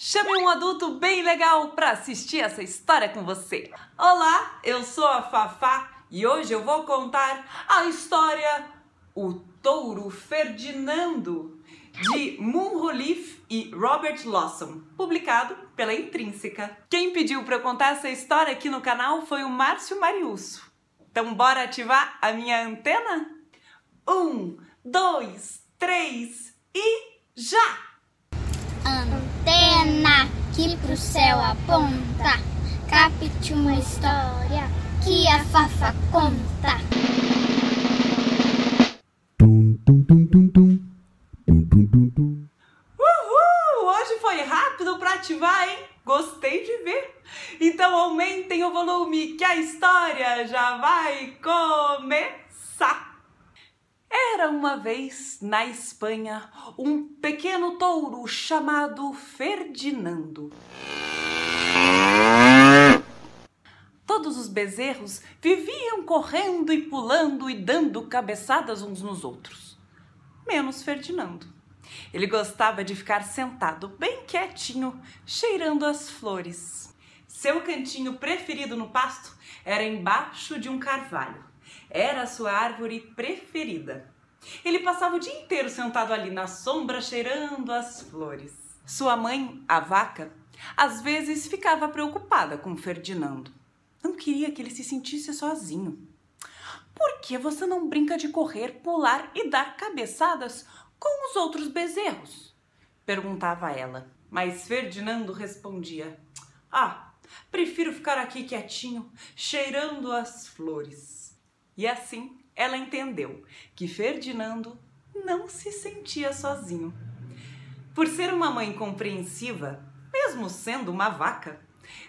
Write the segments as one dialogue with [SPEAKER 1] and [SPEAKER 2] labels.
[SPEAKER 1] Chame um adulto bem legal para assistir essa história com você. Olá, eu sou a Fafá e hoje eu vou contar a história O Touro Ferdinando de Moonrolief e Robert Lawson, publicado pela Intrínseca. Quem pediu para contar essa história aqui no canal foi o Márcio Mariusso. Então bora ativar a minha antena? Um, dois, três e já!
[SPEAKER 2] Antena que pro céu aponta, capte uma história que a Fafa conta.
[SPEAKER 3] Tum, tum, tum, tum, tum. Tum, tum, tum, tum.
[SPEAKER 1] Uhul! Hoje foi rápido para ativar, hein? Gostei de ver. Então aumentem o volume que a história já vai começar. Era uma vez na Espanha um pequeno touro chamado Ferdinando. Todos os bezerros viviam correndo e pulando e dando cabeçadas uns nos outros, menos Ferdinando. Ele gostava de ficar sentado bem quietinho, cheirando as flores. Seu cantinho preferido no pasto era embaixo de um carvalho. Era a sua árvore preferida. Ele passava o dia inteiro sentado ali na sombra, cheirando as flores. Sua mãe, a vaca, às vezes ficava preocupada com Ferdinando. Não queria que ele se sentisse sozinho. Por que você não brinca de correr, pular e dar cabeçadas com os outros bezerros? perguntava ela. Mas Ferdinando respondia: Ah, prefiro ficar aqui quietinho, cheirando as flores. E assim ela entendeu que Ferdinando não se sentia sozinho. Por ser uma mãe compreensiva, mesmo sendo uma vaca,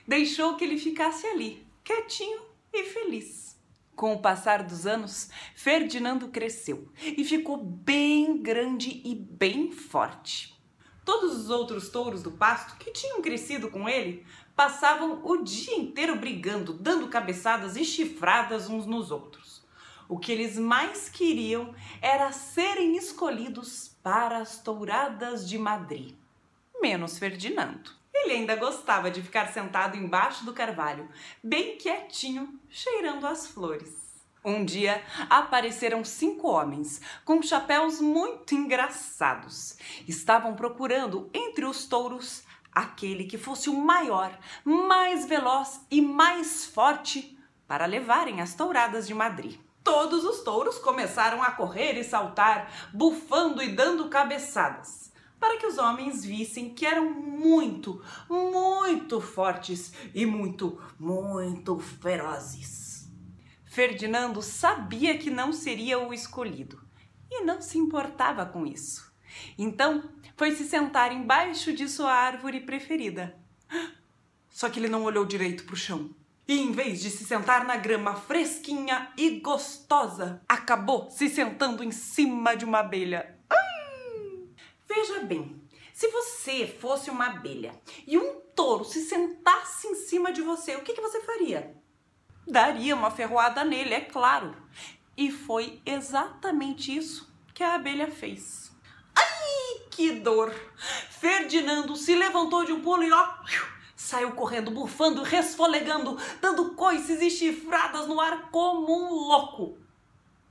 [SPEAKER 1] deixou que ele ficasse ali, quietinho e feliz. Com o passar dos anos, Ferdinando cresceu e ficou bem grande e bem forte. Todos os outros touros do pasto que tinham crescido com ele passavam o dia inteiro brigando, dando cabeçadas e chifradas uns nos outros. O que eles mais queriam era serem escolhidos para as touradas de Madrid, menos Ferdinando. Ele ainda gostava de ficar sentado embaixo do carvalho, bem quietinho, cheirando as flores. Um dia apareceram cinco homens com chapéus muito engraçados. Estavam procurando entre os touros aquele que fosse o maior, mais veloz e mais forte para levarem as touradas de Madrid. Todos os touros começaram a correr e saltar, bufando e dando cabeçadas, para que os homens vissem que eram muito, muito fortes e muito, muito ferozes. Ferdinando sabia que não seria o escolhido e não se importava com isso. Então foi se sentar embaixo de sua árvore preferida. Só que ele não olhou direito para o chão. E em vez de se sentar na grama fresquinha e gostosa, acabou se sentando em cima de uma abelha. Ai! Veja bem, se você fosse uma abelha e um touro se sentasse em cima de você, o que, que você faria? Daria uma ferroada nele, é claro. E foi exatamente isso que a abelha fez. Ai, que dor! Ferdinando se levantou de um pulo e ó, saiu correndo, bufando, resfolegando, dando coices e chifradas no ar como um louco.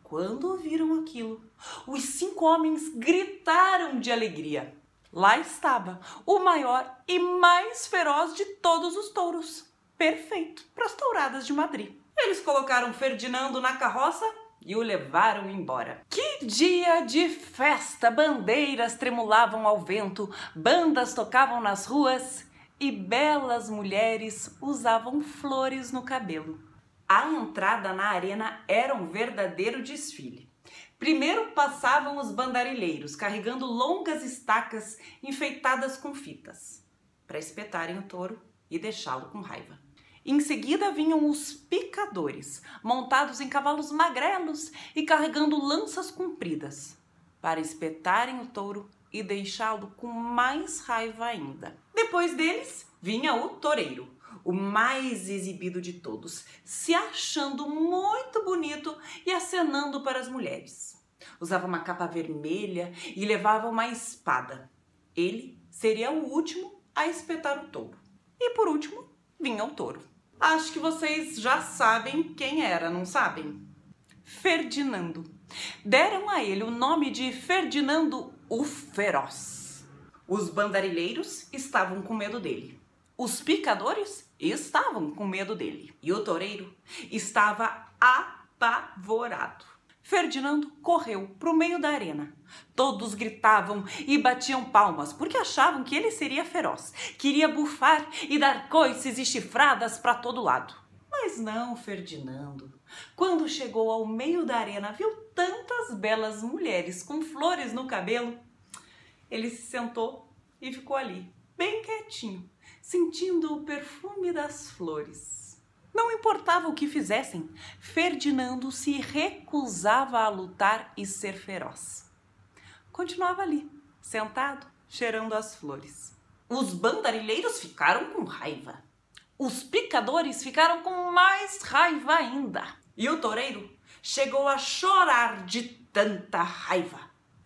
[SPEAKER 1] Quando viram aquilo, os cinco homens gritaram de alegria. Lá estava o maior e mais feroz de todos os touros, perfeito para as touradas de Madrid. Eles colocaram Ferdinando na carroça e o levaram embora. Que dia de festa! Bandeiras tremulavam ao vento, bandas tocavam nas ruas e belas mulheres usavam flores no cabelo. A entrada na arena era um verdadeiro desfile. Primeiro passavam os bandarilheiros carregando longas estacas enfeitadas com fitas para espetarem o touro e deixá-lo com raiva. Em seguida vinham os picadores, montados em cavalos magrelos e carregando lanças compridas, para espetarem o touro e deixá-lo com mais raiva ainda. Depois deles vinha o toureiro, o mais exibido de todos, se achando muito bonito e acenando para as mulheres. Usava uma capa vermelha e levava uma espada. Ele seria o último a espetar o touro. E por último, vinha o touro. Acho que vocês já sabem quem era, não sabem? Ferdinando. Deram a ele o nome de Ferdinando o Feroz. Os bandarilheiros estavam com medo dele. Os picadores estavam com medo dele. E o toureiro estava apavorado. Ferdinando correu para o meio da arena. Todos gritavam e batiam palmas porque achavam que ele seria feroz, queria bufar e dar coices e chifradas para todo lado. Mas não, Ferdinando. Quando chegou ao meio da arena, viu tantas belas mulheres com flores no cabelo. Ele se sentou e ficou ali, bem quietinho, sentindo o perfume das flores. Não importava o que fizessem, Ferdinando se recusava a lutar e ser feroz. Continuava ali, sentado, cheirando as flores. Os bandarilheiros ficaram com raiva. Os picadores ficaram com mais raiva ainda. E o toureiro chegou a chorar de tanta raiva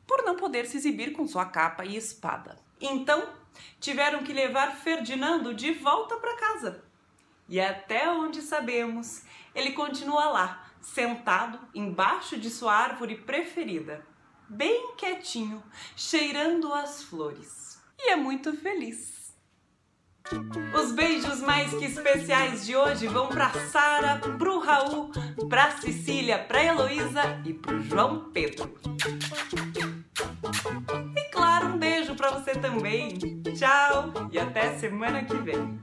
[SPEAKER 1] por não poder se exibir com sua capa e espada. Então, tiveram que levar Ferdinando de volta para casa e até onde sabemos, ele continua lá, sentado embaixo de sua árvore preferida, bem quietinho, cheirando as flores. E é muito feliz. Os beijos mais que especiais de hoje vão para Sara, pro Raul, pra Cecília, pra Heloísa e pro João Pedro. E claro, um beijo para você também. Tchau e até semana que vem.